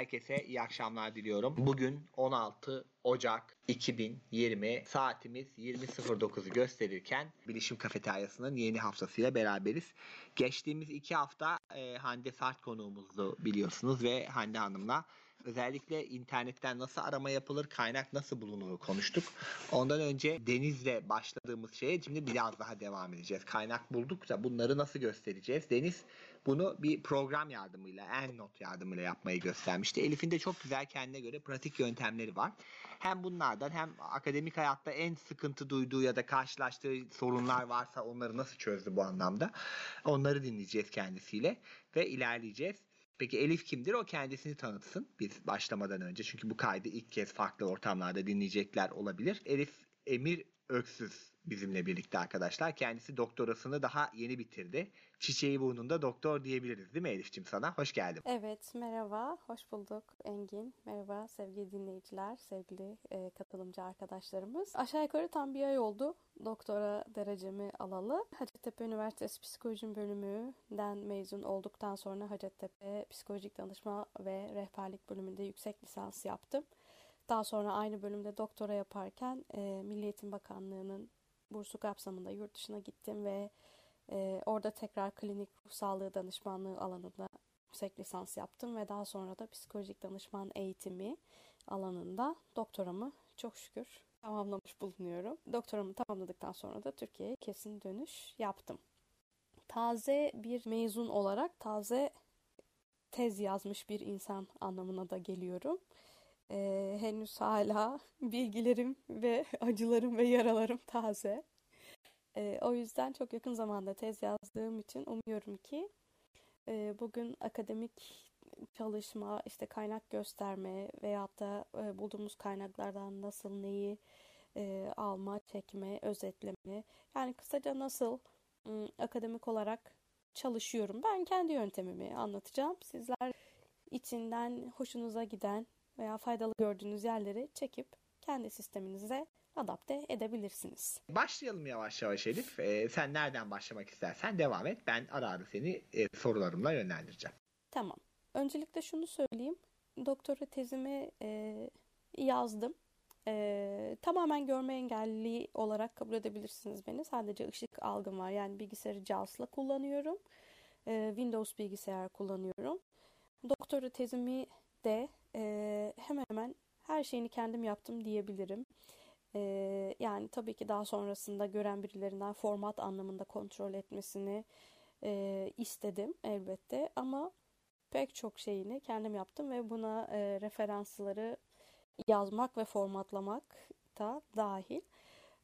herkese iyi akşamlar diliyorum. Bugün 16 Ocak 2020 saatimiz 20.09'u gösterirken Bilişim Kafeteryası'nın yeni haftasıyla beraberiz. Geçtiğimiz iki hafta e, Hande Sart konuğumuzdu biliyorsunuz ve Hande Hanım'la özellikle internetten nasıl arama yapılır, kaynak nasıl bulunur konuştuk. Ondan önce Deniz'le başladığımız şeye şimdi biraz daha devam edeceğiz. Kaynak bulduk da bunları nasıl göstereceğiz? Deniz bunu bir program yardımıyla, EndNote yardımıyla yapmayı göstermişti. Elif'in de çok güzel kendine göre pratik yöntemleri var. Hem bunlardan hem akademik hayatta en sıkıntı duyduğu ya da karşılaştığı sorunlar varsa onları nasıl çözdü bu anlamda. Onları dinleyeceğiz kendisiyle ve ilerleyeceğiz. Peki Elif kimdir? O kendisini tanıtsın biz başlamadan önce. Çünkü bu kaydı ilk kez farklı ortamlarda dinleyecekler olabilir. Elif Emir Öksüz bizimle birlikte arkadaşlar. Kendisi doktorasını daha yeni bitirdi. Çiçeği burnunda doktor diyebiliriz değil mi Elif'ciğim sana? Hoş geldin. Evet merhaba, hoş bulduk Engin. Merhaba sevgili dinleyiciler, sevgili e, katılımcı arkadaşlarımız. Aşağı yukarı tam bir ay oldu doktora derecemi alalı. Hacettepe Üniversitesi Psikoloji bölümünden mezun olduktan sonra Hacettepe Psikolojik Danışma ve Rehberlik bölümünde yüksek lisans yaptım. Daha sonra aynı bölümde doktora yaparken e, Milli Eğitim Bakanlığı'nın bursu kapsamında yurt dışına gittim ve e, orada tekrar klinik ruh sağlığı danışmanlığı alanında yüksek lisans yaptım ve daha sonra da psikolojik danışman eğitimi alanında doktoramı çok şükür tamamlamış bulunuyorum. Doktoramı tamamladıktan sonra da Türkiye'ye kesin dönüş yaptım. Taze bir mezun olarak taze tez yazmış bir insan anlamına da geliyorum. Ee, henüz hala bilgilerim ve acılarım ve yaralarım taze. Ee, o yüzden çok yakın zamanda tez yazdığım için umuyorum ki e, bugün akademik çalışma, işte kaynak gösterme veyahut da e, bulduğumuz kaynaklardan nasıl neyi e, alma, çekme, özetleme. Yani kısaca nasıl ım, akademik olarak çalışıyorum. Ben kendi yöntemimi anlatacağım. Sizler içinden hoşunuza giden veya faydalı gördüğünüz yerleri çekip kendi sisteminize adapte edebilirsiniz. Başlayalım yavaş yavaş Elif. Ee, sen nereden başlamak istersen devam et. Ben ara ara seni e, sorularımla yönlendireceğim. Tamam. Öncelikle şunu söyleyeyim. Doktora tezimi e, yazdım. E, tamamen görme engelli olarak kabul edebilirsiniz beni. Sadece ışık algım var. Yani bilgisayarı JAWS'la kullanıyorum. E, Windows bilgisayar kullanıyorum. Doktora tezimi de e, hemen hemen her şeyini kendim yaptım diyebilirim. E, yani tabii ki daha sonrasında gören birilerinden format anlamında kontrol etmesini e, istedim elbette. Ama pek çok şeyini kendim yaptım ve buna e, referansları yazmak ve formatlamak da dahil.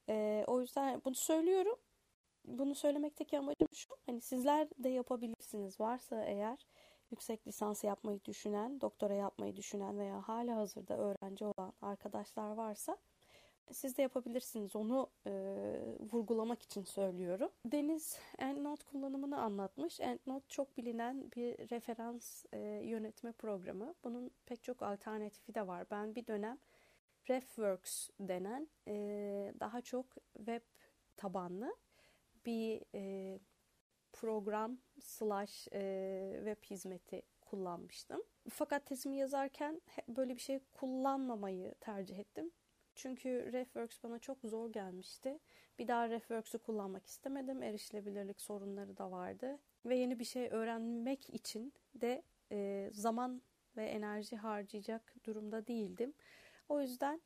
E, o yüzden bunu söylüyorum. Bunu söylemekteki amacım şu. Hani sizler de yapabilirsiniz. Varsa eğer yüksek lisans yapmayı düşünen, doktora yapmayı düşünen veya hala hazırda öğrenci olan arkadaşlar varsa siz de yapabilirsiniz. Onu e, vurgulamak için söylüyorum. Deniz EndNote kullanımını anlatmış. EndNote çok bilinen bir referans e, yönetme programı. Bunun pek çok alternatifi de var. Ben bir dönem RefWorks denen e, daha çok web tabanlı bir e, program slash e, web hizmeti kullanmıştım. Fakat tezimi yazarken böyle bir şey kullanmamayı tercih ettim. Çünkü RefWorks bana çok zor gelmişti. Bir daha RefWorks'u kullanmak istemedim. Erişilebilirlik sorunları da vardı. Ve yeni bir şey öğrenmek için de e, zaman ve enerji harcayacak durumda değildim. O yüzden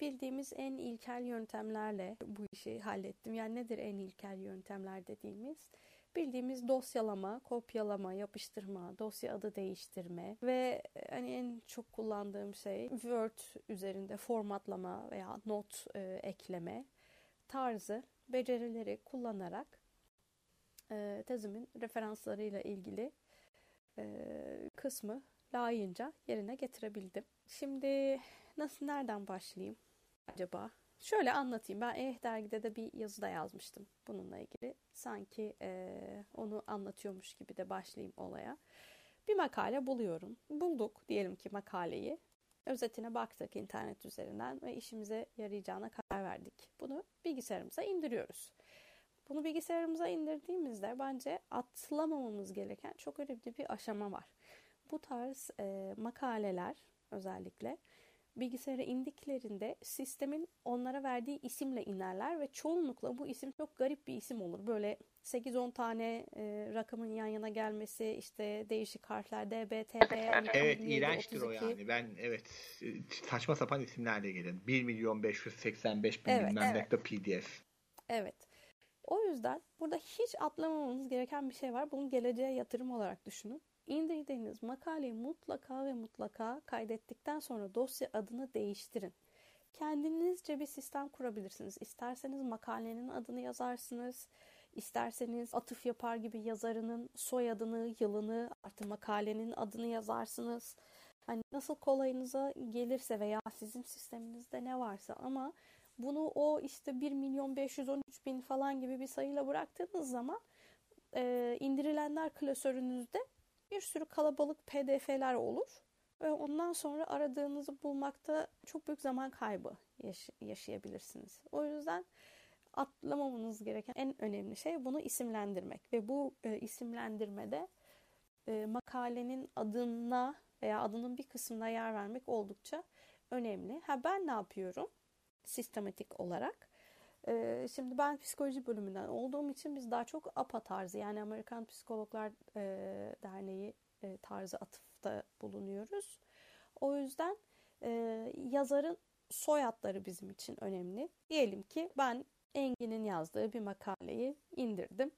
bildiğimiz en ilkel yöntemlerle bu işi hallettim. Yani nedir en ilkel yöntemler dediğimiz? Bildiğimiz dosyalama, kopyalama, yapıştırma, dosya adı değiştirme ve hani en çok kullandığım şey Word üzerinde formatlama veya not e, ekleme tarzı becerileri kullanarak e, tezimin referanslarıyla ilgili e, kısmı layığınca yerine getirebildim. Şimdi nasıl nereden başlayayım acaba? Şöyle anlatayım. Ben Eh dergide de bir yazıda yazmıştım bununla ilgili. Sanki e, onu anlatıyormuş gibi de başlayayım olaya. Bir makale buluyorum. Bulduk diyelim ki makaleyi. Özetine baktık internet üzerinden ve işimize yarayacağına karar verdik. Bunu bilgisayarımıza indiriyoruz. Bunu bilgisayarımıza indirdiğimizde bence atlamamamız gereken çok önemli bir aşama var. bu tarz e, makaleler özellikle bilgisayara indiklerinde sistemin onlara verdiği isimle inerler ve çoğunlukla bu isim çok garip bir isim olur. Böyle 8-10 tane e, rakamın yan yana gelmesi, işte değişik harfler D, B, T, B, 12, Evet 27, iğrençtir o 32. yani. Ben evet saçma sapan isimlerle gelin. 1 milyon 585 bin Evet, bilmem evet. pdf. Evet. O yüzden burada hiç atlamamamız gereken bir şey var. Bunu geleceğe yatırım olarak düşünün. İndirdiğiniz makaleyi mutlaka ve mutlaka kaydettikten sonra dosya adını değiştirin. Kendinizce bir sistem kurabilirsiniz. İsterseniz makalenin adını yazarsınız. İsterseniz atıf yapar gibi yazarının soyadını, yılını, artı makalenin adını yazarsınız. Hani nasıl kolayınıza gelirse veya sizin sisteminizde ne varsa ama bunu o işte 1 milyon 513 bin falan gibi bir sayıyla bıraktığınız zaman e, indirilenler klasörünüzde bir sürü kalabalık pdf'ler olur. Ve ondan sonra aradığınızı bulmakta çok büyük zaman kaybı yaş- yaşayabilirsiniz. O yüzden atlamamanız gereken en önemli şey bunu isimlendirmek. Ve bu e, isimlendirmede e, makalenin adına veya adının bir kısmına yer vermek oldukça önemli. Ha ben ne yapıyorum? Sistematik olarak. Ee, şimdi ben psikoloji bölümünden olduğum için biz daha çok APA tarzı yani Amerikan Psikologlar e, Derneği e, tarzı atıfta bulunuyoruz. O yüzden e, yazarın soyadları bizim için önemli. Diyelim ki ben Engin'in yazdığı bir makaleyi indirdim.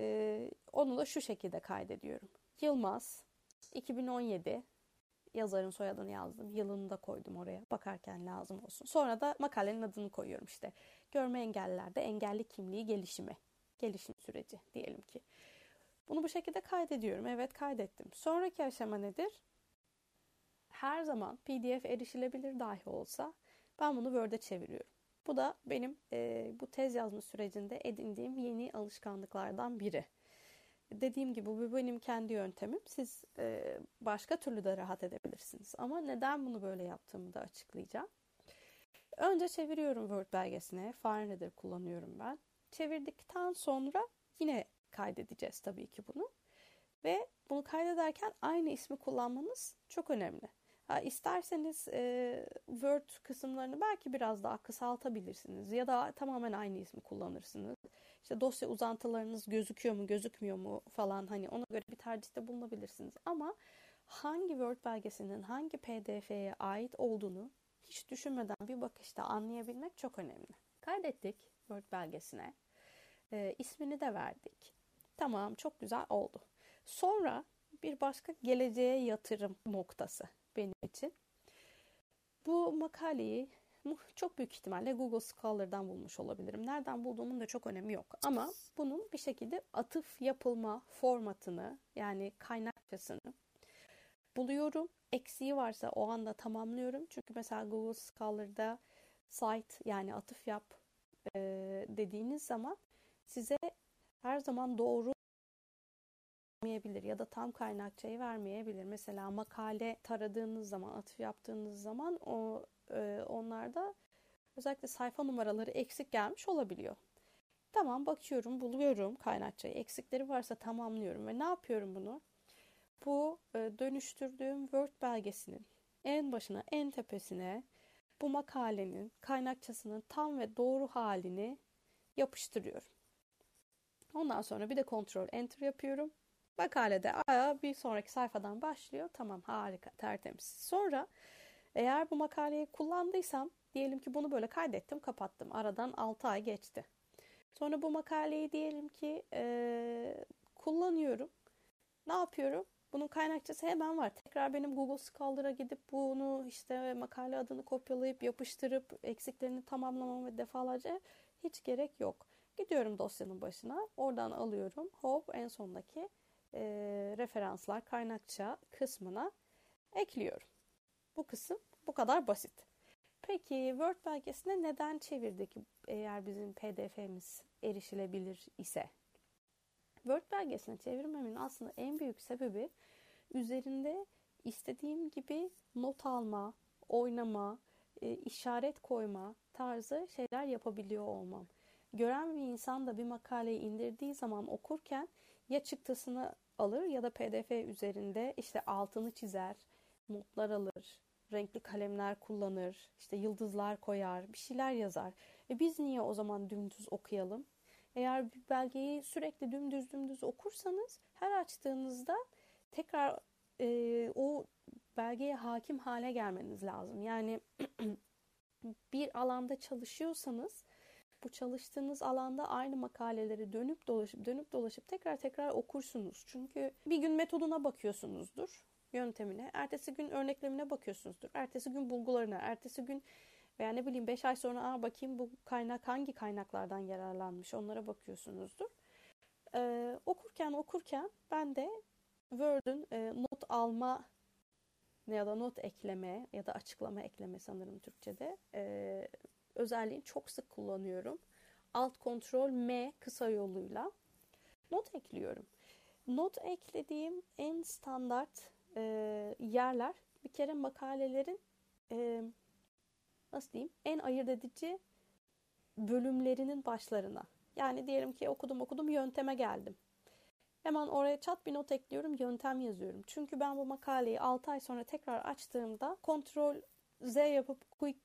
E, onu da şu şekilde kaydediyorum. Yılmaz 2017 yazarın soyadını yazdım. Yılını da koydum oraya. Bakarken lazım olsun. Sonra da makalenin adını koyuyorum işte. Görme engellilerde engelli kimliği gelişimi. Gelişim süreci diyelim ki. Bunu bu şekilde kaydediyorum. Evet kaydettim. Sonraki aşama nedir? Her zaman PDF erişilebilir dahi olsa ben bunu Word'e çeviriyorum. Bu da benim e, bu tez yazma sürecinde edindiğim yeni alışkanlıklardan biri. Dediğim gibi bu benim kendi yöntemim. Siz e, başka türlü de rahat edebilirsiniz. Ama neden bunu böyle yaptığımı da açıklayacağım. Önce çeviriyorum Word belgesine. FileReader kullanıyorum ben. Çevirdikten sonra yine kaydedeceğiz tabii ki bunu. Ve bunu kaydederken aynı ismi kullanmanız çok önemli. Ha, isterseniz e, Word kısımlarını belki biraz daha kısaltabilirsiniz ya da tamamen aynı ismi kullanırsınız. İşte dosya uzantılarınız gözüküyor mu, gözükmüyor mu falan hani ona göre bir tercihte bulunabilirsiniz. Ama hangi Word belgesinin hangi PDF'ye ait olduğunu hiç düşünmeden bir bakışta anlayabilmek çok önemli. Kaydettik Word belgesine. E, ismini de verdik. Tamam çok güzel oldu. Sonra bir başka geleceğe yatırım noktası benim için. Bu makaleyi çok büyük ihtimalle Google Scholar'dan bulmuş olabilirim. Nereden bulduğumun da çok önemi yok. Ama bunun bir şekilde atıf yapılma formatını yani kaynakçasını buluyorum. Eksiği varsa o anda tamamlıyorum. Çünkü mesela Google Scholar'da site yani atıf yap e, dediğiniz zaman size her zaman doğru vermeyebilir ya da tam kaynakçayı vermeyebilir. Mesela makale taradığınız zaman, atıf yaptığınız zaman o e, onlarda özellikle sayfa numaraları eksik gelmiş olabiliyor. Tamam bakıyorum, buluyorum kaynakçayı. Eksikleri varsa tamamlıyorum ve ne yapıyorum bunu? Bu e, dönüştürdüğüm Word belgesinin en başına, en tepesine bu makalenin kaynakçasının tam ve doğru halini yapıştırıyorum. Ondan sonra bir de kontrol enter yapıyorum. Makalede aya bir sonraki sayfadan başlıyor. Tamam harika tertemiz. Sonra eğer bu makaleyi kullandıysam diyelim ki bunu böyle kaydettim kapattım. Aradan 6 ay geçti. Sonra bu makaleyi diyelim ki e, kullanıyorum. Ne yapıyorum? Bunun kaynakçası hemen var. Tekrar benim Google Scholar'a gidip bunu işte makale adını kopyalayıp yapıştırıp eksiklerini tamamlamam ve defalarca hiç gerek yok. Gidiyorum dosyanın başına. Oradan alıyorum. Hop en sondaki e, referanslar kaynakça kısmına ekliyorum. Bu kısım bu kadar basit. Peki Word belgesine neden çevirdik eğer bizim PDF'miz erişilebilir ise? Word belgesine çevirmemin aslında en büyük sebebi üzerinde istediğim gibi not alma, oynama, e, işaret koyma tarzı şeyler yapabiliyor olmam. Gören bir insan da bir makaleyi indirdiği zaman okurken ya çıktısını alır ya da PDF üzerinde işte altını çizer, notlar alır, renkli kalemler kullanır, işte yıldızlar koyar, bir şeyler yazar. E biz niye o zaman dümdüz okuyalım? Eğer bir belgeyi sürekli dümdüz dümdüz okursanız her açtığınızda tekrar e, o belgeye hakim hale gelmeniz lazım. Yani bir alanda çalışıyorsanız bu çalıştığınız alanda aynı makaleleri dönüp dolaşıp dönüp dolaşıp tekrar tekrar okursunuz. Çünkü bir gün metoduna bakıyorsunuzdur, yöntemine. Ertesi gün örneklemine bakıyorsunuzdur. Ertesi gün bulgularına, ertesi gün veya ne bileyim 5 ay sonra Aa, bakayım bu kaynak hangi kaynaklardan yararlanmış onlara bakıyorsunuzdur. Ee, okurken okurken ben de Word'ün e, not alma ya da not ekleme ya da açıklama ekleme sanırım Türkçe'de e, özelliğini çok sık kullanıyorum. Alt kontrol M kısa yoluyla not ekliyorum. Not eklediğim en standart e, yerler bir kere makalelerin e, nasıl diyeyim en ayırt edici bölümlerinin başlarına. Yani diyelim ki okudum okudum yönteme geldim. Hemen oraya çat bir not ekliyorum, yöntem yazıyorum. Çünkü ben bu makaleyi 6 ay sonra tekrar açtığımda kontrol Z yapıp quick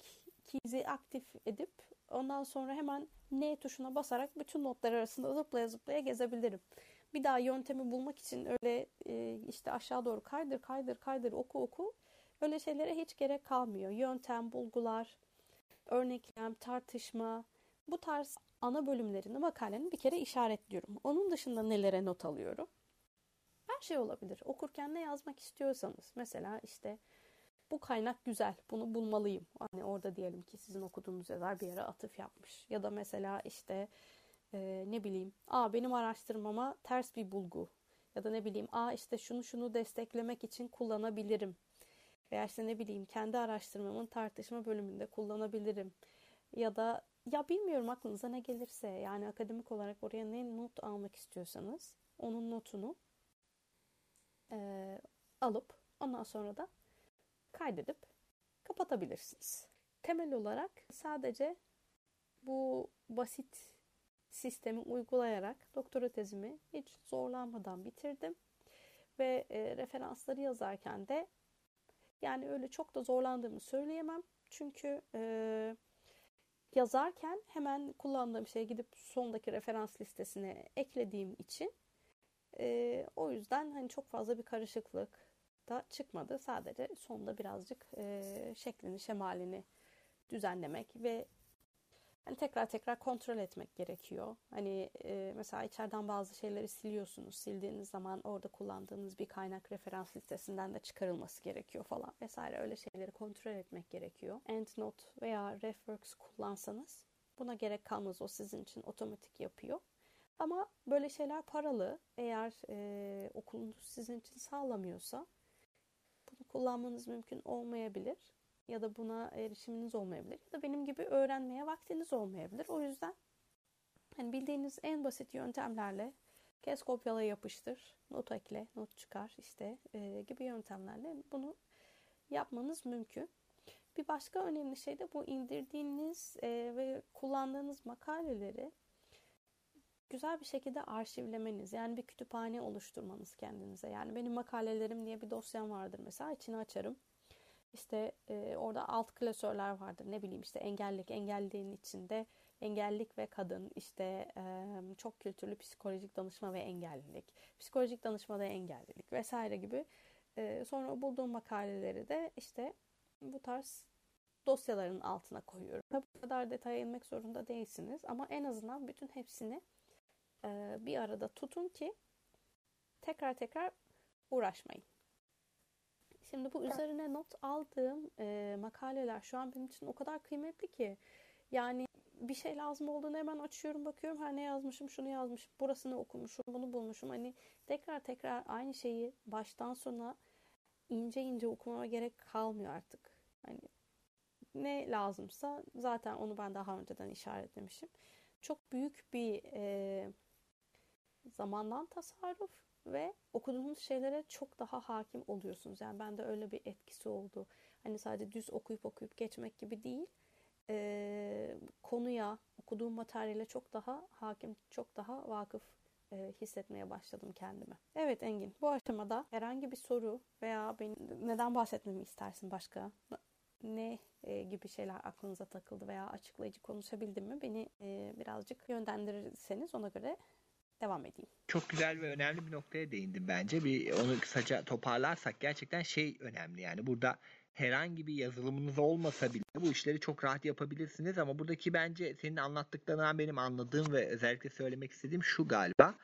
key'i aktif edip ondan sonra hemen N tuşuna basarak bütün notlar arasında zıplaya zıplaya gezebilirim. Bir daha yöntemi bulmak için öyle e, işte aşağı doğru kaydır kaydır kaydır oku oku öyle şeylere hiç gerek kalmıyor. Yöntem, bulgular, örneklem, tartışma bu tarz ana bölümlerini makalenin bir kere işaretliyorum. Onun dışında nelere not alıyorum? Her şey olabilir. Okurken ne yazmak istiyorsanız. Mesela işte bu kaynak güzel, bunu bulmalıyım. Hani orada diyelim ki sizin okuduğunuz yazar bir yere atıf yapmış. Ya da mesela işte e, ne bileyim, aa benim araştırmama ters bir bulgu. Ya da ne bileyim, aa işte şunu şunu desteklemek için kullanabilirim. Veya işte ne bileyim kendi araştırmamın tartışma bölümünde kullanabilirim. Ya da ya bilmiyorum aklınıza ne gelirse yani akademik olarak oraya ne not almak istiyorsanız onun notunu e, alıp ondan sonra da kaydedip kapatabilirsiniz. Temel olarak sadece bu basit sistemi uygulayarak doktora tezimi hiç zorlanmadan bitirdim. Ve e, referansları yazarken de yani öyle çok da zorlandığımı söyleyemem. Çünkü e, yazarken hemen kullandığım şeye gidip sondaki referans listesine eklediğim için e, o yüzden hani çok fazla bir karışıklık da çıkmadı. Sadece sonda birazcık e, şeklini, şemalini düzenlemek ve hani tekrar tekrar kontrol etmek gerekiyor. Hani e, mesela içeriden bazı şeyleri siliyorsunuz. Sildiğiniz zaman orada kullandığınız bir kaynak referans listesinden de çıkarılması gerekiyor falan vesaire. Öyle şeyleri kontrol etmek gerekiyor. EndNote veya RefWorks kullansanız buna gerek kalmaz. O sizin için otomatik yapıyor. Ama böyle şeyler paralı. Eğer e, okulunuz sizin için sağlamıyorsa bunu kullanmanız mümkün olmayabilir ya da buna erişiminiz olmayabilir ya da benim gibi öğrenmeye vaktiniz olmayabilir. O yüzden hani bildiğiniz en basit yöntemlerle kes kopyala yapıştır, not ekle, not çıkar işte e, gibi yöntemlerle bunu yapmanız mümkün. Bir başka önemli şey de bu indirdiğiniz e, ve kullandığınız makaleleri güzel bir şekilde arşivlemeniz. Yani bir kütüphane oluşturmanız kendinize. Yani benim makalelerim diye bir dosyam vardır mesela. içini açarım. İşte e, orada alt klasörler vardır. Ne bileyim işte engellilik, engelliğin içinde engellilik ve kadın, işte e, çok kültürlü psikolojik danışma ve engellilik, psikolojik danışma ve engellilik vesaire gibi. E, sonra bulduğum makaleleri de işte bu tarz dosyaların altına koyuyorum. Bu kadar detaya inmek zorunda değilsiniz ama en azından bütün hepsini e, bir arada tutun ki tekrar tekrar uğraşmayın. Şimdi bu üzerine not aldığım e, makaleler şu an benim için o kadar kıymetli ki yani bir şey lazım olduğunu hemen açıyorum bakıyorum. Her ne yazmışım? Şunu yazmışım burasını okumuşum bunu bulmuşum. Hani tekrar tekrar aynı şeyi baştan sona ince ince okumama gerek kalmıyor artık. Hani ne lazımsa zaten onu ben daha önceden işaretlemişim. Çok büyük bir e, zamandan tasarruf ve okuduğunuz şeylere çok daha hakim oluyorsunuz. Yani bende öyle bir etkisi oldu. Hani sadece düz okuyup okuyup geçmek gibi değil. Ee, konuya, okuduğum materyale çok daha hakim, çok daha vakıf e, hissetmeye başladım kendimi. Evet Engin, bu aşamada herhangi bir soru veya benim, neden bahsetmemi istersin başka? Ne e, gibi şeyler aklınıza takıldı veya açıklayıcı konuşabildim mi? Beni e, birazcık yönlendirirseniz ona göre devam edeyim. Çok güzel ve önemli bir noktaya değindim bence. Bir onu kısaca toparlarsak gerçekten şey önemli yani burada herhangi bir yazılımınız olmasa bile bu işleri çok rahat yapabilirsiniz ama buradaki bence senin anlattıklarından benim anladığım ve özellikle söylemek istediğim şu galiba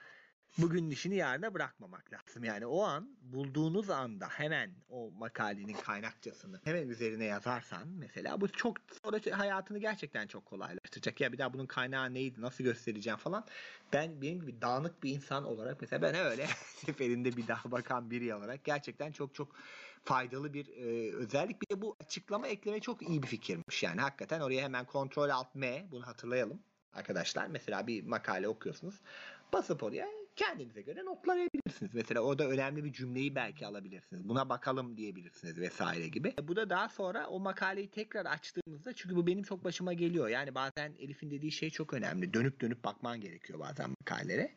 bugün işini yarına bırakmamak lazım. Yani o an bulduğunuz anda hemen o makalenin kaynakçasını hemen üzerine yazarsan mesela bu çok sonra hayatını gerçekten çok kolaylaştıracak. Ya bir daha bunun kaynağı neydi, nasıl göstereceğim falan. Ben benim gibi dağınık bir insan olarak mesela ben öyle seferinde bir daha bakan biri olarak gerçekten çok çok faydalı bir e, özellik. Bir de bu açıklama ekleme çok iyi bir fikirmiş. Yani hakikaten oraya hemen kontrol alt M bunu hatırlayalım arkadaşlar. Mesela bir makale okuyorsunuz. Basıp oraya kendinize göre notlayabilirsiniz. Mesela orada önemli bir cümleyi belki alabilirsiniz. Buna bakalım diyebilirsiniz vesaire gibi. Bu da daha sonra o makaleyi tekrar açtığımızda çünkü bu benim çok başıma geliyor. Yani bazen Elif'in dediği şey çok önemli. Dönüp dönüp bakman gerekiyor bazen makalelere.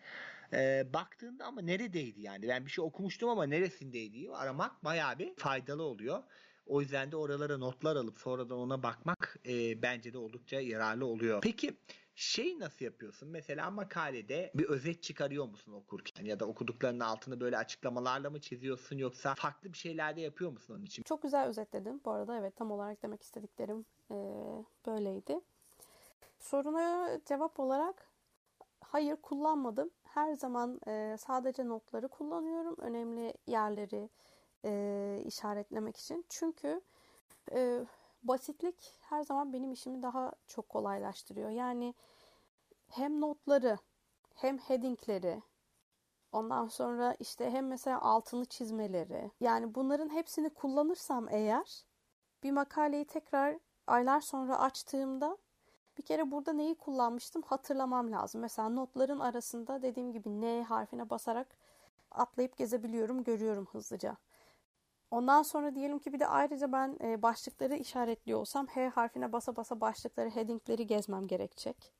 Ee, baktığında ama neredeydi yani? Ben bir şey okumuştum ama neresindeydi? Aramak bayağı bir faydalı oluyor. O yüzden de oralara notlar alıp sonradan ona bakmak e, bence de oldukça yararlı oluyor. Peki şey nasıl yapıyorsun? Mesela makalede bir özet çıkarıyor musun okurken ya da okuduklarının altını böyle açıklamalarla mı çiziyorsun yoksa farklı bir şeyler de yapıyor musun onun için? Çok güzel özetledin. Bu arada evet tam olarak demek istediklerim e, böyleydi. Soruna cevap olarak hayır kullanmadım. Her zaman e, sadece notları kullanıyorum. Önemli yerleri e, işaretlemek için. Çünkü e, basitlik her zaman benim işimi daha çok kolaylaştırıyor. Yani hem notları hem headingleri ondan sonra işte hem mesela altını çizmeleri yani bunların hepsini kullanırsam eğer bir makaleyi tekrar aylar sonra açtığımda bir kere burada neyi kullanmıştım hatırlamam lazım. Mesela notların arasında dediğim gibi N harfine basarak atlayıp gezebiliyorum, görüyorum hızlıca. Ondan sonra diyelim ki bir de ayrıca ben e, başlıkları işaretliyor olsam H harfine basa basa başlıkları, headingleri gezmem gerekecek.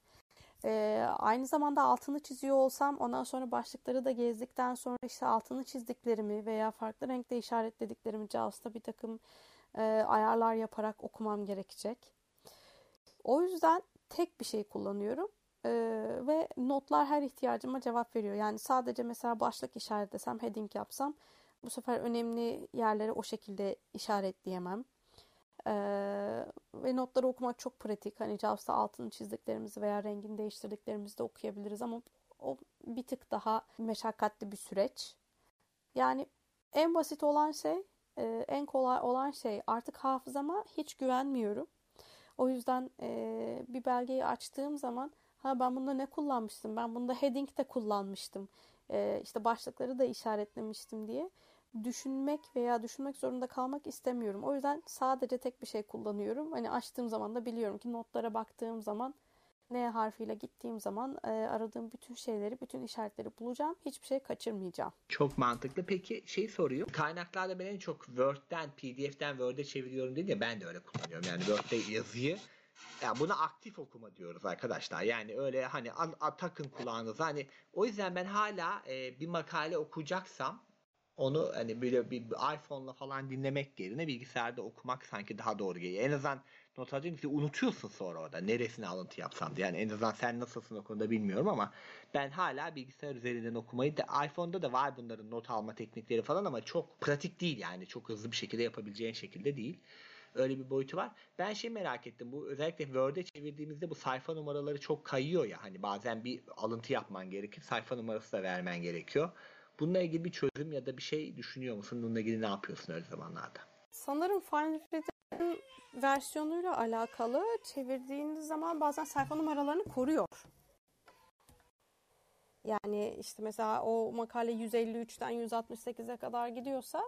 E, aynı zamanda altını çiziyor olsam ondan sonra başlıkları da gezdikten sonra işte altını çizdiklerimi veya farklı renkte işaretlediklerimi JAWS'ta bir takım e, ayarlar yaparak okumam gerekecek. O yüzden tek bir şey kullanıyorum. Ee, ve notlar her ihtiyacıma cevap veriyor. Yani sadece mesela başlık işaretlesem, heading yapsam bu sefer önemli yerleri o şekilde işaretleyemem. Ee, ve notları okumak çok pratik. Hani JAWS'ta altını çizdiklerimizi veya rengini değiştirdiklerimizi de okuyabiliriz ama o bir tık daha meşakkatli bir süreç. Yani en basit olan şey, e, en kolay olan şey artık hafızama hiç güvenmiyorum. O yüzden e, bir belgeyi açtığım zaman ha ben bunda ne kullanmıştım, ben bunda heading de kullanmıştım, e, işte başlıkları da işaretlemiştim diye düşünmek veya düşünmek zorunda kalmak istemiyorum. O yüzden sadece tek bir şey kullanıyorum. Hani açtığım zaman da biliyorum ki notlara baktığım zaman N harfiyle gittiğim zaman e, aradığım bütün şeyleri, bütün işaretleri bulacağım. Hiçbir şey kaçırmayacağım. Çok mantıklı. Peki şey soruyor. Kaynaklarda ben en çok Word'den, PDF'den Word'e çeviriyorum dedi ya ben de öyle kullanıyorum. Yani Word'de yazıyı ya buna aktif okuma diyoruz arkadaşlar. Yani öyle hani a, a, takın kulağınıza. Hani o yüzden ben hala e, bir makale okuyacaksam onu hani böyle bir, iPhone'la falan dinlemek yerine bilgisayarda okumak sanki daha doğru geliyor. En azından not alınca unutuyorsun sonra orada neresine alıntı yapsam diye. Yani en azından sen nasılsın o konuda bilmiyorum ama ben hala bilgisayar üzerinden okumayı da iPhone'da da var bunların not alma teknikleri falan ama çok pratik değil yani çok hızlı bir şekilde yapabileceğin şekilde değil. Öyle bir boyutu var. Ben şey merak ettim. Bu özellikle Word'e çevirdiğimizde bu sayfa numaraları çok kayıyor ya. Hani bazen bir alıntı yapman gerekir. Sayfa numarası da vermen gerekiyor. Bununla ilgili bir çözüm ya da bir şey düşünüyor musun? Bununla ilgili ne yapıyorsun öyle zamanlarda? Sanırım Final Reader'ın versiyonuyla alakalı çevirdiğiniz zaman bazen sayfa numaralarını koruyor. Yani işte mesela o makale 153'ten 168'e kadar gidiyorsa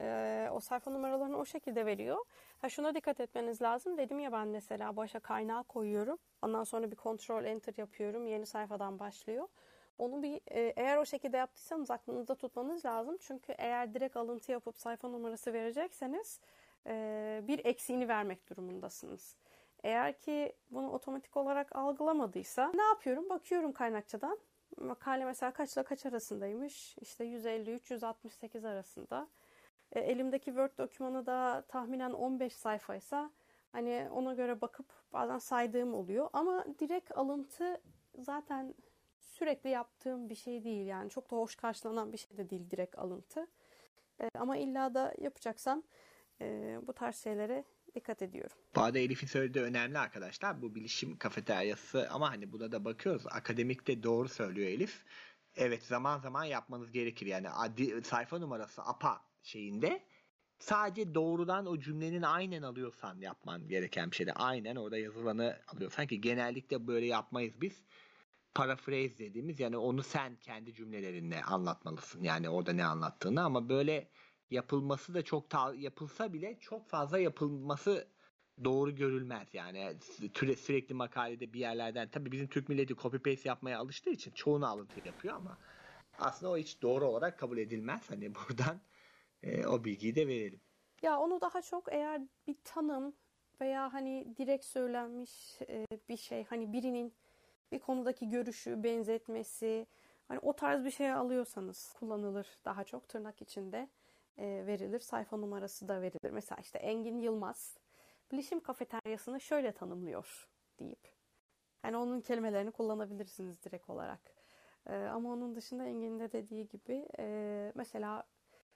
e, o sayfa numaralarını o şekilde veriyor. Ha şuna dikkat etmeniz lazım. Dedim ya ben mesela başa kaynağı koyuyorum. Ondan sonra bir kontrol enter yapıyorum. Yeni sayfadan başlıyor. Onu bir e, eğer o şekilde yaptıysanız aklınızda tutmanız lazım. Çünkü eğer direkt alıntı yapıp sayfa numarası verecekseniz e, bir eksiğini vermek durumundasınız. Eğer ki bunu otomatik olarak algılamadıysa ne yapıyorum? Bakıyorum kaynakçadan. makale mesela kaçla kaç arasındaymış? İşte 153-168 arasında. E, elimdeki Word dokümanı da tahminen 15 sayfaysa hani ona göre bakıp bazen saydığım oluyor. Ama direkt alıntı zaten sürekli yaptığım bir şey değil. Yani çok da hoş karşılanan bir şey de değil direkt alıntı. E, ama illa da yapacaksam e, bu tarz şeylere dikkat ediyorum. Bu arada Elif'in söylediği önemli arkadaşlar. Bu bilişim kafeteryası ama hani buna da bakıyoruz. Akademikte doğru söylüyor Elif. Evet zaman zaman yapmanız gerekir. Yani adi, sayfa numarası APA şeyinde sadece doğrudan o cümlenin aynen alıyorsan yapman gereken bir şeyde. Aynen orada yazılanı alıyorsan ki genellikle böyle yapmayız biz. Paraphrase dediğimiz yani onu sen kendi cümlelerinle anlatmalısın. Yani orada ne anlattığını ama böyle yapılması da çok ta- yapılsa bile çok fazla yapılması doğru görülmez. Yani süre, sürekli makalede bir yerlerden tabii bizim Türk milleti copy paste yapmaya alıştığı için çoğunu alıntı yapıyor ama aslında o hiç doğru olarak kabul edilmez. Hani buradan e, o bilgiyi de verelim. Ya onu daha çok eğer bir tanım veya hani direkt söylenmiş e, bir şey hani birinin bir konudaki görüşü benzetmesi hani o tarz bir şey alıyorsanız kullanılır daha çok tırnak içinde e, verilir. Sayfa numarası da verilir. Mesela işte Engin Yılmaz bilişim kafeteryasını şöyle tanımlıyor deyip. Yani onun kelimelerini kullanabilirsiniz direkt olarak. E, ama onun dışında Engin'in de dediği gibi e, mesela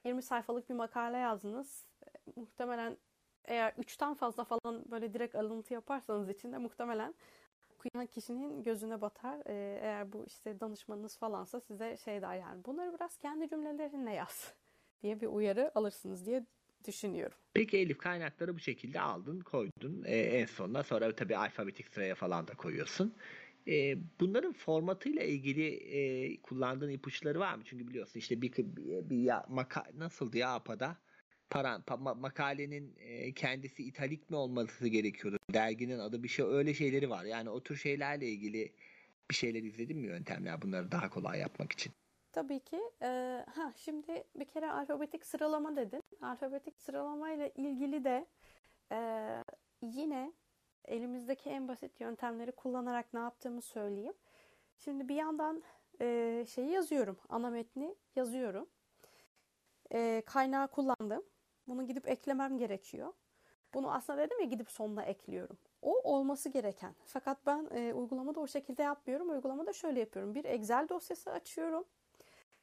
20 sayfalık bir makale yazdınız. Muhtemelen eğer 3'ten fazla falan böyle direkt alıntı yaparsanız içinde muhtemelen okuyan kişinin gözüne batar. E, eğer bu işte danışmanınız falansa size şey der yani bunları biraz kendi cümlelerinle yaz diye bir uyarı alırsınız diye düşünüyorum. Peki Elif kaynakları bu şekilde aldın, koydun. E, en sonunda sonra tabii alfabetik sıraya falan da koyuyorsun. E, bunların formatıyla ilgili e, kullandığın ipuçları var mı? Çünkü biliyorsun işte bir, bir, bir ya, maka, nasıldı ya APA'da? Paran, pa, makalenin e, kendisi italik mi olması gerekiyordu? Derginin adı bir şey öyle şeyleri var. Yani o tür şeylerle ilgili bir şeyler izledin mi yöntemler bunları daha kolay yapmak için? Tabii ki. Ee, ha şimdi bir kere alfabetik sıralama dedin. Alfabetik sıralamayla ilgili de e, yine elimizdeki en basit yöntemleri kullanarak ne yaptığımı söyleyeyim. Şimdi bir yandan e, şeyi yazıyorum. Ana metni yazıyorum. E, kaynağı kullandım. Bunu gidip eklemem gerekiyor. Bunu aslında dedim ya gidip sonuna ekliyorum. O olması gereken. Fakat ben e, uygulamada o şekilde yapmıyorum. Uygulamada şöyle yapıyorum. Bir Excel dosyası açıyorum.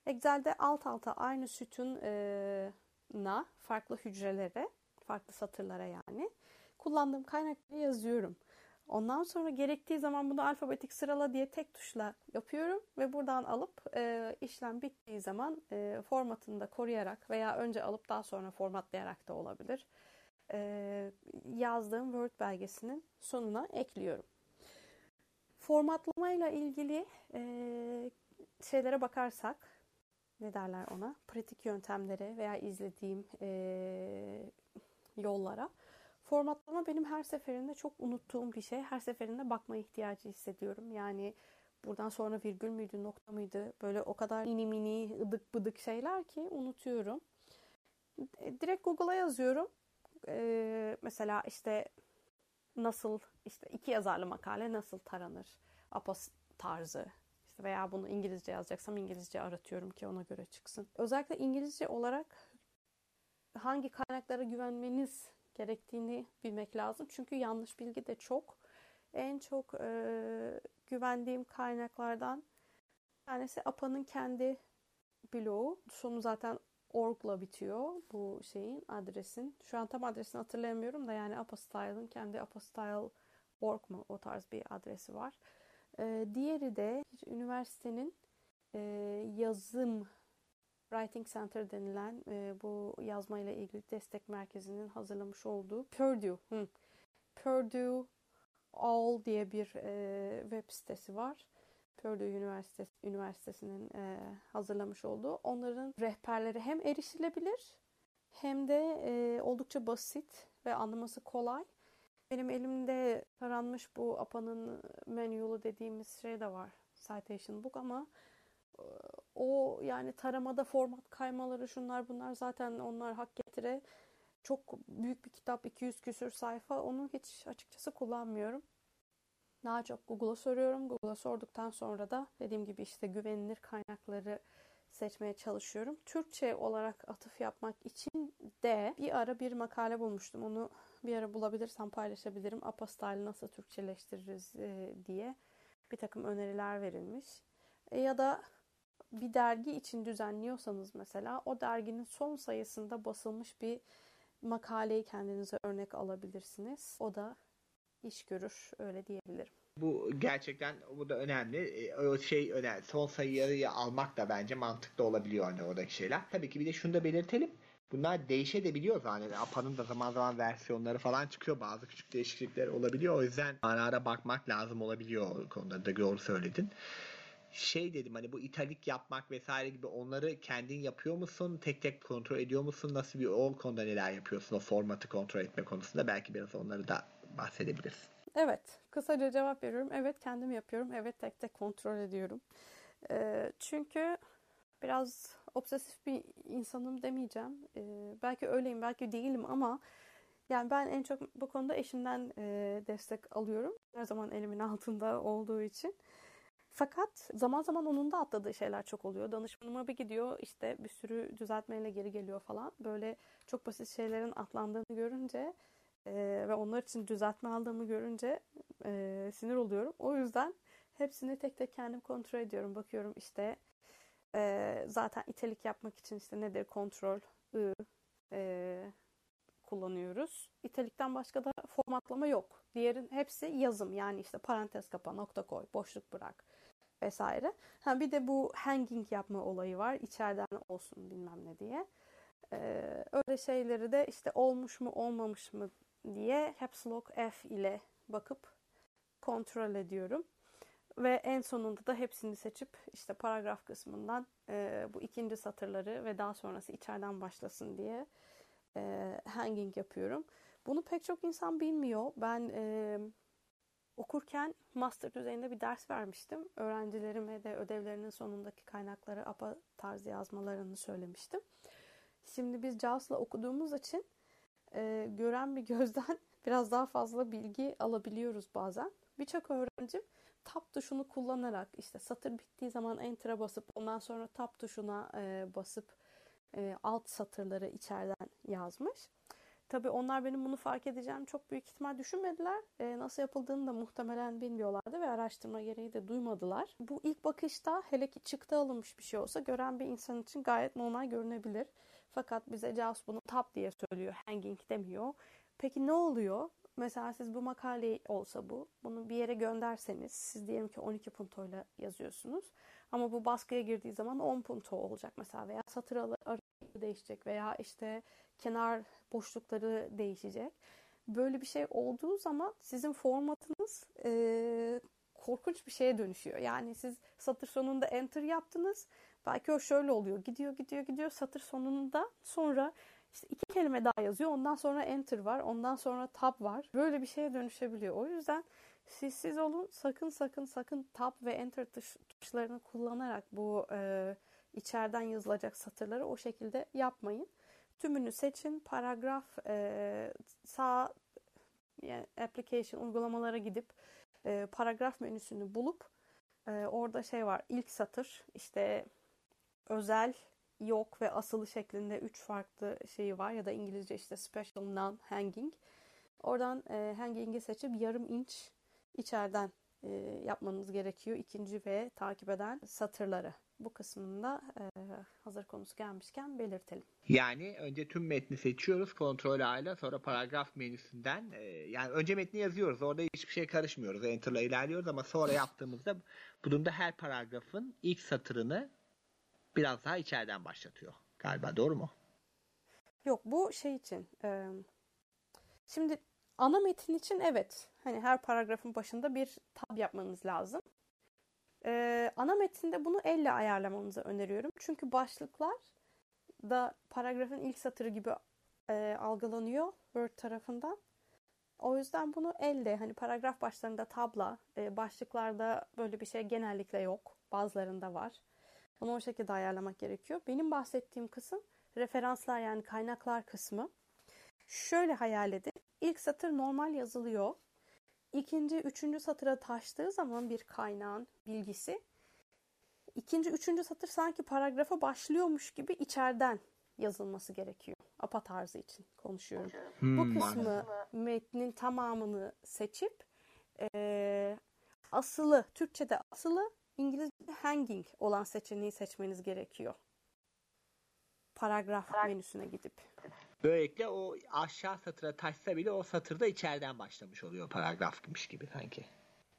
Excel'de alt alta aynı sütuna farklı hücrelere, farklı satırlara yani kullandığım kaynakları yazıyorum. Ondan sonra gerektiği zaman bunu alfabetik sırala diye tek tuşla yapıyorum ve buradan alıp e, işlem bittiği zaman e, formatını da koruyarak veya önce alıp daha sonra formatlayarak da olabilir. E, yazdığım Word belgesinin sonuna ekliyorum. Formatlamayla ilgili e, şeylere bakarsak ne derler ona pratik yöntemlere veya izlediğim e, yollara formatlama benim her seferinde çok unuttuğum bir şey. Her seferinde bakma ihtiyacı hissediyorum. Yani buradan sonra virgül müydü, nokta mıydı? Böyle o kadar mini mini, ıdık bıdık şeyler ki unutuyorum. Direkt Google'a yazıyorum. Ee, mesela işte nasıl, işte iki yazarlı makale nasıl taranır? Apos tarzı. İşte veya bunu İngilizce yazacaksam İngilizce aratıyorum ki ona göre çıksın. Özellikle İngilizce olarak hangi kaynaklara güvenmeniz gerektiğini bilmek lazım. Çünkü yanlış bilgi de çok. En çok e, güvendiğim kaynaklardan bir tanesi APA'nın kendi blogu. Sonu zaten org'la bitiyor bu şeyin adresin. Şu an tam adresini hatırlayamıyorum da yani APA Style'ın kendi APA Style org mu o tarz bir adresi var. E, diğeri de üniversitenin e, yazım Writing Center denilen e, bu yazmayla ilgili destek merkezinin hazırlamış olduğu Purdue, hı. Purdue All diye bir e, web sitesi var. Purdue Üniversitesi, Üniversitesi'nin e, hazırlamış olduğu. Onların rehberleri hem erişilebilir hem de e, oldukça basit ve anlaması kolay. Benim elimde taranmış bu APA'nın manual'ı dediğimiz şey de var. Citation Book ama o yani taramada format kaymaları şunlar bunlar zaten onlar hak getire. Çok büyük bir kitap 200 küsür sayfa onu hiç açıkçası kullanmıyorum. Daha çok Google'a soruyorum. Google'a sorduktan sonra da dediğim gibi işte güvenilir kaynakları seçmeye çalışıyorum. Türkçe olarak atıf yapmak için de bir ara bir makale bulmuştum. Onu bir ara bulabilirsem paylaşabilirim. Apostyle nasıl Türkçeleştiririz e, diye bir takım öneriler verilmiş. E, ya da bir dergi için düzenliyorsanız mesela o derginin son sayısında basılmış bir makaleyi kendinize örnek alabilirsiniz. O da iş görür öyle diyebilirim. Bu gerçekten bu da önemli. E, o şey önemli. Son sayıyı almak da bence mantıklı olabiliyor hani oradaki şeyler. Tabii ki bir de şunu da belirtelim. Bunlar değişebiliyor yani. APA'nın da zaman zaman versiyonları falan çıkıyor. Bazı küçük değişiklikler olabiliyor. O yüzden ara ara bakmak lazım olabiliyor o konuda da doğru söyledin. Şey dedim hani bu italik yapmak vesaire gibi onları kendin yapıyor musun? Tek tek kontrol ediyor musun? Nasıl bir o konuda neler yapıyorsun? O formatı kontrol etme konusunda belki biraz onları da bahsedebilirsin. Evet, kısaca cevap veriyorum. Evet, kendim yapıyorum. Evet, tek tek kontrol ediyorum. E, çünkü biraz obsesif bir insanım demeyeceğim. E, belki öyleyim, belki değilim ama yani ben en çok bu konuda eşimden e, destek alıyorum. Her zaman elimin altında olduğu için. Fakat zaman zaman onun da atladığı şeyler çok oluyor. Danışmanıma bir gidiyor işte bir sürü düzeltmeyle geri geliyor falan. Böyle çok basit şeylerin atlandığını görünce e, ve onlar için düzeltme aldığımı görünce e, sinir oluyorum. O yüzden hepsini tek tek kendim kontrol ediyorum. Bakıyorum işte e, zaten itelik yapmak için işte nedir kontrol I e, kullanıyoruz. İtelikten başka da formatlama yok. Diğerin hepsi yazım yani işte parantez kapa, nokta koy, boşluk bırak vesaire. Ha bir de bu hanging yapma olayı var. İçeriden olsun bilmem ne diye. Ee, öyle şeyleri de işte olmuş mu olmamış mı diye caps lock F ile bakıp kontrol ediyorum. Ve en sonunda da hepsini seçip işte paragraf kısmından e, bu ikinci satırları ve daha sonrası içeriden başlasın diye e, hanging yapıyorum. Bunu pek çok insan bilmiyor. Ben e, okurken master düzeyinde bir ders vermiştim. Öğrencilerime de ödevlerinin sonundaki kaynakları APA tarzı yazmalarını söylemiştim. Şimdi biz JAWS'la okuduğumuz için e, gören bir gözden biraz daha fazla bilgi alabiliyoruz bazen. Birçok öğrencim tab tuşunu kullanarak işte satır bittiği zaman enter'a basıp ondan sonra tab tuşuna e, basıp e, alt satırları içeriden yazmış. Tabii onlar benim bunu fark edeceğim çok büyük ihtimal düşünmediler. E, nasıl yapıldığını da muhtemelen bilmiyorlardı ve araştırma gereği de duymadılar. Bu ilk bakışta hele ki çıktı alınmış bir şey olsa gören bir insan için gayet normal görünebilir. Fakat bize JAWS bunu tab diye söylüyor, hanging demiyor. Peki ne oluyor? Mesela siz bu makale olsa bu, bunu bir yere gönderseniz, siz diyelim ki 12 puntoyla yazıyorsunuz. Ama bu baskıya girdiği zaman 10 punto olacak mesela veya satır değişecek veya işte kenar boşlukları değişecek. Böyle bir şey olduğu zaman sizin formatınız e, korkunç bir şeye dönüşüyor. Yani siz satır sonunda enter yaptınız. Belki o şöyle oluyor. Gidiyor gidiyor gidiyor satır sonunda sonra işte iki kelime daha yazıyor. Ondan sonra enter var. Ondan sonra tab var. Böyle bir şeye dönüşebiliyor. O yüzden siz siz olun. Sakın sakın sakın tab ve enter tuş, tuşlarını kullanarak bu e, içeriden yazılacak satırları o şekilde yapmayın. Tümünü seçin. Paragraf e, sağ yani application uygulamalara gidip e, paragraf menüsünü bulup e, orada şey var. ilk satır işte özel yok ve asılı şeklinde üç farklı şeyi var ya da İngilizce işte special non hanging. Oradan e, hanging'i seçip yarım inç içeriden e, yapmanız gerekiyor. ikinci ve takip eden satırları. Bu kısmında e, hazır konusu gelmişken belirtelim. Yani önce tüm metni seçiyoruz kontrol ile sonra paragraf menüsünden e, yani önce metni yazıyoruz. Orada hiçbir şey karışmıyoruz. Enter'la ilerliyoruz ama sonra yaptığımızda bu durumda her paragrafın ilk satırını biraz daha içeriden başlatıyor. Galiba doğru mu? Yok bu şey için. Şimdi ana metin için evet. Hani her paragrafın başında bir tab yapmanız lazım. E, ana metinde bunu elle ayarlamanızı öneriyorum. Çünkü başlıklar da paragrafın ilk satırı gibi e, algılanıyor Word tarafından. O yüzden bunu elle hani paragraf başlarında tabla, e, başlıklarda böyle bir şey genellikle yok. Bazılarında var. Bunu o şekilde ayarlamak gerekiyor. Benim bahsettiğim kısım referanslar yani kaynaklar kısmı. Şöyle hayal edin. İlk satır normal yazılıyor. ikinci, üçüncü satıra taştığı zaman bir kaynağın bilgisi ikinci, üçüncü satır sanki paragrafa başlıyormuş gibi içeriden yazılması gerekiyor. APA tarzı için konuşuyorum. Hmm, Bu kısmı metnin tamamını seçip e, asılı, Türkçe'de asılı, İngilizce'de hanging olan seçeneği seçmeniz gerekiyor. Paragraf menüsüne gidip. Böylelikle o aşağı satıra taşsa bile o satırda içeriden başlamış oluyor paragrafmış gibi sanki.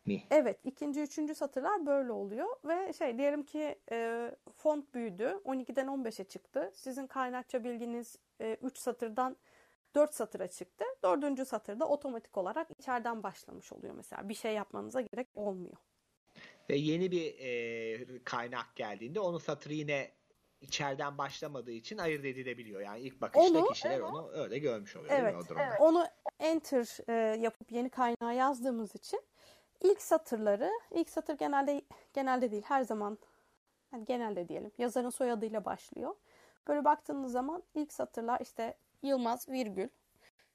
Mi? Evet, ikinci, üçüncü satırlar böyle oluyor ve şey diyelim ki e, font büyüdü, 12'den 15'e çıktı. Sizin kaynakça bilginiz 3 satırdan 4 satıra çıktı. Dördüncü satırda otomatik olarak içeriden başlamış oluyor mesela. Bir şey yapmanıza gerek olmuyor. Ve yeni bir e, kaynak geldiğinde onun satırı yine içeriden başlamadığı için ayırt edilebiliyor. Yani ilk bakışta Onu- kişiler onu öyle görmüş oluyor Evet, durumda? Onu enter e, yapıp yeni kaynağı yazdığımız için ilk satırları, ilk satır genelde genelde değil her zaman yani genelde diyelim yazarın soyadıyla başlıyor. Böyle baktığınız zaman ilk satırlar işte Yılmaz virgül.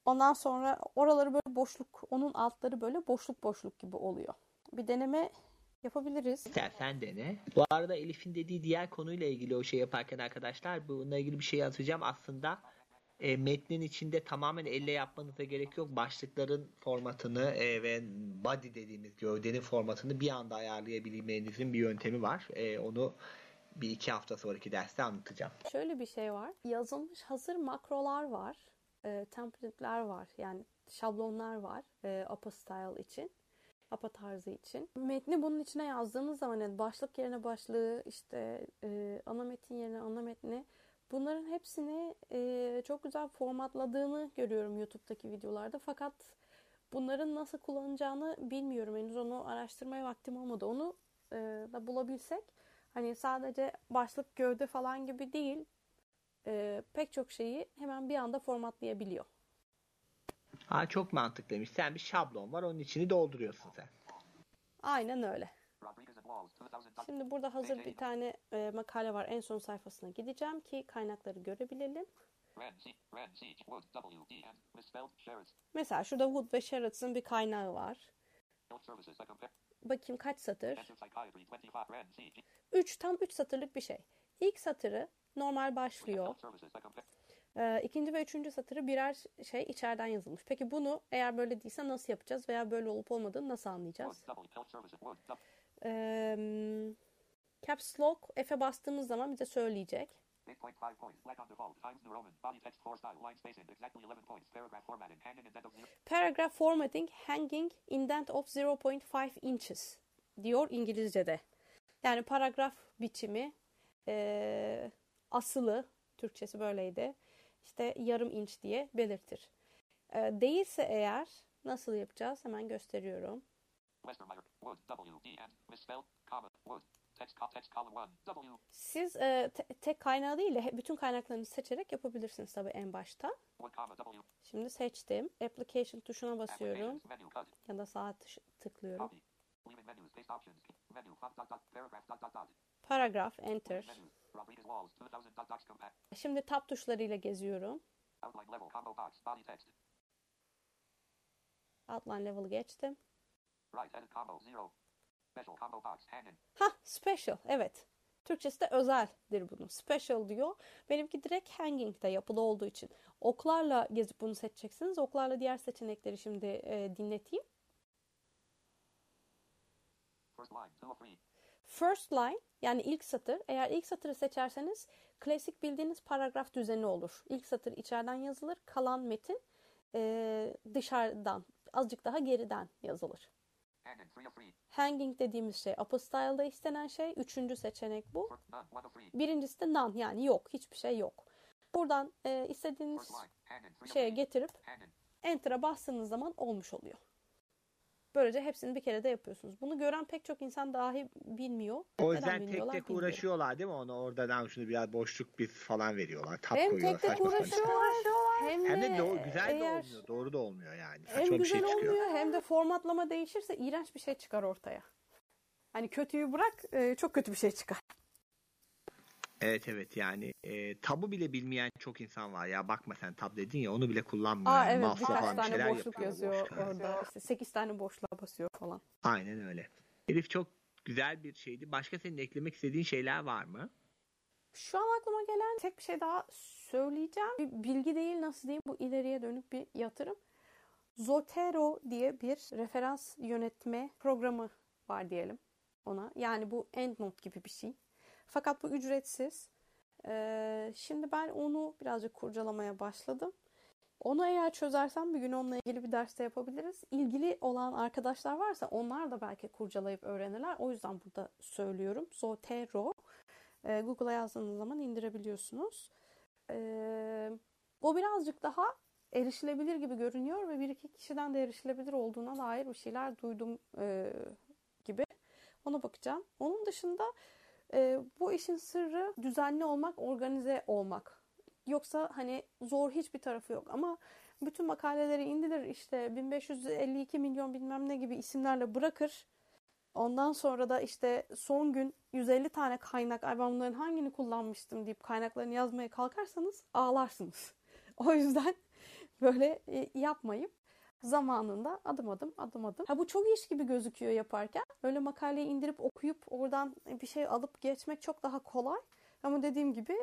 Ondan sonra oraları böyle boşluk, onun altları böyle boşluk boşluk gibi oluyor. Bir deneme yapabiliriz. İstersen dene. Bu arada Elif'in dediği diğer konuyla ilgili o şey yaparken arkadaşlar bununla ilgili bir şey atacağım. Aslında e, metnin içinde tamamen elle yapmanıza gerek yok. Başlıkların formatını e, ve body dediğimiz gövdenin formatını bir anda ayarlayabilmenizin bir yöntemi var. E, onu bir iki hafta sonraki derste anlatacağım. Şöyle bir şey var. Yazılmış hazır makrolar var. E, template'ler var. Yani şablonlar var. E, APA style için. APA tarzı için. Metni bunun içine yazdığınız zaman yani başlık yerine başlığı, işte e, ana metin yerine ana metni bunların hepsini e, çok güzel formatladığını görüyorum YouTube'daki videolarda. Fakat bunların nasıl kullanacağını bilmiyorum. Henüz onu araştırmaya vaktim olmadı. Onu e, da bulabilsek hani sadece başlık gövde falan gibi değil e, pek çok şeyi hemen bir anda formatlayabiliyor. Ha, çok mantıklıymış. Sen bir şablon var onun içini dolduruyorsun sen. Aynen öyle. Rodriguez and Walls, 2000. Şimdi burada hazır bir tane e, makale var. En son sayfasına gideceğim ki kaynakları görebilelim. Mesela şurada Wood ve Sherrod's'ın bir kaynağı var. Bakayım kaç satır? Enter Psychiatry, 25. Ren, Siege. 3 tam 3 satırlık bir şey. İlk satırı normal başlıyor. Ee, ikinci ve üçüncü satırı birer şey içeriden yazılmış. Peki bunu eğer böyle değilse nasıl yapacağız veya böyle olup olmadığını nasıl anlayacağız? Ee, Caps Lock F'e bastığımız zaman bize söyleyecek. 8.5 points, black on default, Times New Roman, body text 4 style, line spacing, exactly 11 points, paragraph formatting, hanging indent of zero. Paragraph formatting hanging indent of 0.5 inches diyor İngilizce'de. Yani paragraf biçimi eee, asılı Türkçesi böyleydi. İşte yarım inç diye belirtir. Eee, değilse eğer nasıl yapacağız? Hemen gösteriyorum. Westermeyer, Wood, W, D, and misspelled, comma, Wood. Text, co- text column 1, W. Siz eee, te- tek kaynağı değil de bütün kaynaklarınızı seçerek yapabilirsiniz tabii en başta. Şimdi seçtim. Application tuşuna basıyorum ya da sağa tıklıyorum. Paragraph, enter. Menus, Rodriguez Walls, 2000, dot, docs, compact. Şimdi tab tuşlarıyla geziyorum. Outline level, combo box, body text. Outline level'ı geçtim. Right edit combo, zero. Special combo box, hanging. Ha, special. Evet. Türkçesi de özeldir bunu. Special diyor. Benimki direkt hanging'de yapılı olduğu için. Oklarla gezip bunu seçeceksiniz. Oklarla diğer seçenekleri şimdi e, dinleteyim. First line, two of three. First line yani ilk satır. Eğer ilk satırı seçerseniz klasik bildiğiniz paragraf düzeni olur. İlk satır içeriden yazılır. Kalan metin e, dışarıdan azıcık daha geriden yazılır. Hanging, dediğimiz şey upper style'da istenen şey. Üçüncü seçenek bu. Birincisi de none yani yok. Hiçbir şey yok. Buradan e, istediğiniz şeye getirip enter'a bastığınız zaman olmuş oluyor. Böylece hepsini bir kere de yapıyorsunuz. Bunu gören pek çok insan dahi bilmiyor. O yüzden tek tek bilmiyorum. uğraşıyorlar değil mi? Onu oradan şunu biraz boşluk bir falan veriyorlar. Tab Hem tek tek uğraşıyorlar hem de, Hem de do- güzel de eğer olmuyor. Doğru da olmuyor yani. hem Saçma bir güzel şey çıkıyor. olmuyor hem de formatlama değişirse iğrenç bir şey çıkar ortaya. Hani kötüyü bırak e, çok kötü bir şey çıkar. Evet evet yani e, tabu bile bilmeyen çok insan var ya bakma sen tab dedin ya onu bile kullanmıyor. Aa evet Mouse'la birkaç tane boşluk yapıyor. yazıyor Boşluk. orada. İşte 8 tane boşluğa basıyor falan. Aynen öyle. Elif çok güzel bir şeydi. Başka senin eklemek istediğin şeyler var mı? Şu an aklıma gelen tek bir şey daha söyleyeceğim. Bir bilgi değil nasıl diyeyim bu ileriye dönük bir yatırım. Zotero diye bir referans yönetme programı var diyelim ona. Yani bu EndNote gibi bir şey. Fakat bu ücretsiz. Ee, şimdi ben onu birazcık kurcalamaya başladım. Onu eğer çözersem bir gün onunla ilgili bir derste yapabiliriz. İlgili olan arkadaşlar varsa onlar da belki kurcalayıp öğrenirler. O yüzden burada söylüyorum. Zotero. Ee, Google'a yazdığınız zaman indirebiliyorsunuz. Ee, o birazcık daha erişilebilir gibi görünüyor ve bir iki kişiden de erişilebilir olduğuna dair bir şeyler duydum e, gibi. Ona bakacağım. Onun dışında e, bu işin sırrı düzenli olmak, organize olmak. Yoksa hani zor hiçbir tarafı yok ama bütün makaleleri indirir işte 1552 milyon bilmem ne gibi isimlerle bırakır. Ondan sonra da işte son gün 150 tane kaynak, ay hangini kullanmıştım deyip kaynaklarını yazmaya kalkarsanız ağlarsınız. O yüzden böyle yapmayıp zamanında adım adım adım adım. Ha bu çok iş gibi gözüküyor yaparken. Öyle makaleyi indirip okuyup oradan bir şey alıp geçmek çok daha kolay. Ama dediğim gibi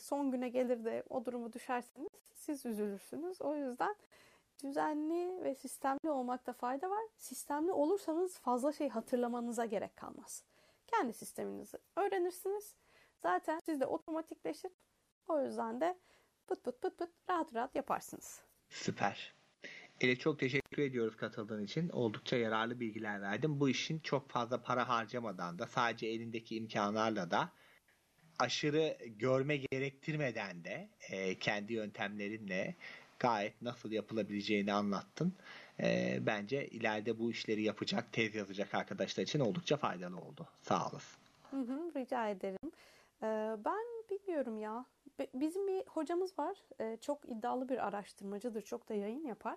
son güne gelir de o durumu düşerseniz siz üzülürsünüz. O yüzden düzenli ve sistemli olmakta fayda var. Sistemli olursanız fazla şey hatırlamanıza gerek kalmaz. Kendi sisteminizi öğrenirsiniz. Zaten sizde otomatikleşir. O yüzden de pıt pıt pıt pıt rahat rahat yaparsınız. Süper. Elif çok teşekkür ediyoruz katıldığın için. Oldukça yararlı bilgiler verdin. Bu işin çok fazla para harcamadan da sadece elindeki imkanlarla da aşırı görme gerektirmeden de e, kendi yöntemlerinle gayet nasıl yapılabileceğini anlattın. E, bence ileride bu işleri yapacak, tez yazacak arkadaşlar için oldukça faydalı oldu. Sağ olasın. Hı hı, rica ederim. Ee, ben bilmiyorum ya. Bizim bir hocamız var. Ee, çok iddialı bir araştırmacıdır. Çok da yayın yapar.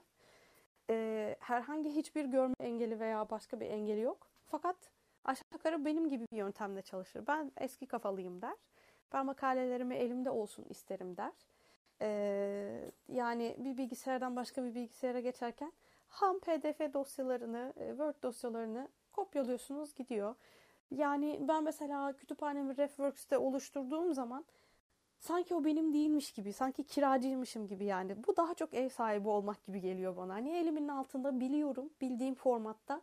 Ee, herhangi hiçbir görme engeli veya başka bir engeli yok. Fakat aşağı yukarı benim gibi bir yöntemle çalışır. Ben eski kafalıyım der. Ben makalelerimi elimde olsun isterim der. Ee, yani bir bilgisayardan başka bir bilgisayara geçerken ham PDF dosyalarını, e, Word dosyalarını kopyalıyorsunuz gidiyor. Yani ben mesela kütüphanemi RefWorks'te oluşturduğum zaman sanki o benim değilmiş gibi, sanki kiracıymışım gibi yani. Bu daha çok ev sahibi olmak gibi geliyor bana. Hani elimin altında biliyorum, bildiğim formatta.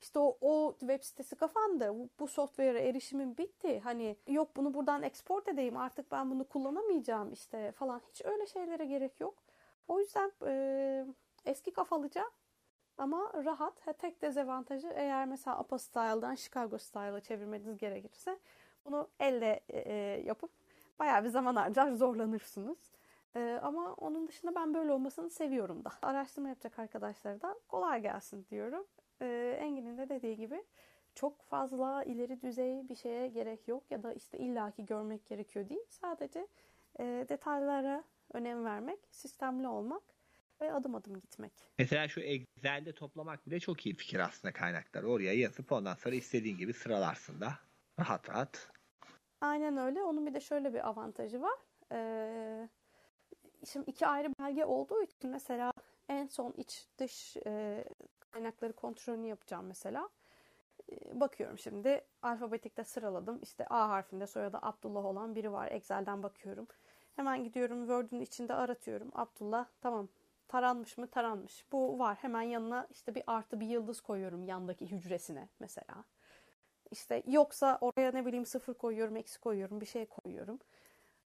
İşte o, o web sitesi kapandı. Bu, bu software'e erişimim bitti. Hani yok bunu buradan export edeyim artık ben bunu kullanamayacağım işte falan. Hiç öyle şeylere gerek yok. O yüzden e, eski kafalıca ama rahat. Ha, tek dezavantajı eğer mesela APA Style'dan Chicago Style'a çevirmeniz gerekirse bunu elle e, yapıp bayağı bir zaman harcar zorlanırsınız. E, ama onun dışında ben böyle olmasını seviyorum da. Araştırma yapacak arkadaşlara da kolay gelsin diyorum. E, Engin'in de dediği gibi çok fazla ileri düzey bir şeye gerek yok ya da işte illaki görmek gerekiyor değil. Sadece e, detaylara önem vermek, sistemli olmak ve adım adım gitmek. Mesela şu Excel'de toplamak bile çok iyi fikir aslında kaynakları. Oraya yazıp ondan sonra istediğin gibi sıralarsın da rahat rahat. Aynen öyle. Onun bir de şöyle bir avantajı var. Ee, şimdi iki ayrı belge olduğu için mesela en son iç dış e, kaynakları kontrolünü yapacağım mesela. Ee, bakıyorum şimdi alfabetikte sıraladım. İşte A harfinde soyadı Abdullah olan biri var. Excel'den bakıyorum. Hemen gidiyorum Word'ün içinde aratıyorum. Abdullah tamam taranmış mı taranmış. Bu var. Hemen yanına işte bir artı bir yıldız koyuyorum yandaki hücresine mesela. İşte yoksa oraya ne bileyim sıfır koyuyorum, eksi koyuyorum, bir şey koyuyorum.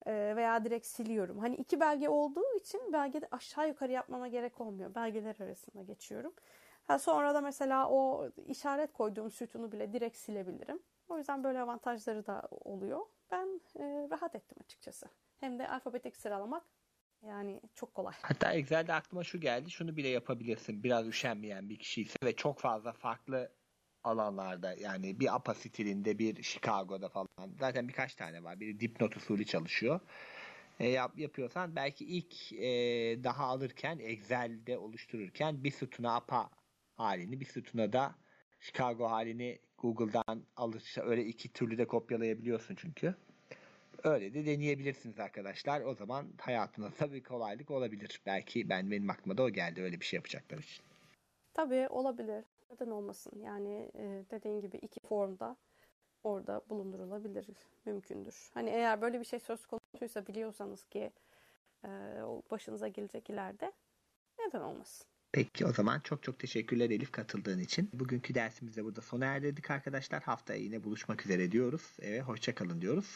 Ee, veya direkt siliyorum. Hani iki belge olduğu için belgede aşağı yukarı yapmama gerek olmuyor. Belgeler arasında geçiyorum. Ha, sonra da mesela o işaret koyduğum sütunu bile direkt silebilirim. O yüzden böyle avantajları da oluyor. Ben e, rahat ettim açıkçası. Hem de alfabetik sıralamak yani çok kolay. Hatta Excel'de aklıma şu geldi. Şunu bile yapabilirsin. Biraz üşenmeyen bir kişi ise ve çok fazla farklı alanlarda yani bir APA stilinde bir Chicago'da falan zaten birkaç tane var. Biri dipnot usulü çalışıyor. E, yap, yapıyorsan belki ilk e, daha alırken Excel'de oluştururken bir sütuna APA halini bir sütuna da Chicago halini Google'dan alırsa öyle iki türlü de kopyalayabiliyorsun çünkü. Öyle de deneyebilirsiniz arkadaşlar. O zaman hayatınızda bir kolaylık olabilir. Belki ben benim aklıma da o geldi öyle bir şey yapacaklar için. Tabii olabilir. Neden olmasın? Yani e, dediğin gibi iki formda orada bulundurulabilir. Mümkündür. Hani eğer böyle bir şey söz konusuysa biliyorsanız ki e, başınıza gelecek ileride neden olmasın? Peki o zaman çok çok teşekkürler Elif katıldığın için. Bugünkü dersimiz de burada sona erdirdik arkadaşlar. Haftaya yine buluşmak üzere diyoruz. Evet hoşça kalın diyoruz.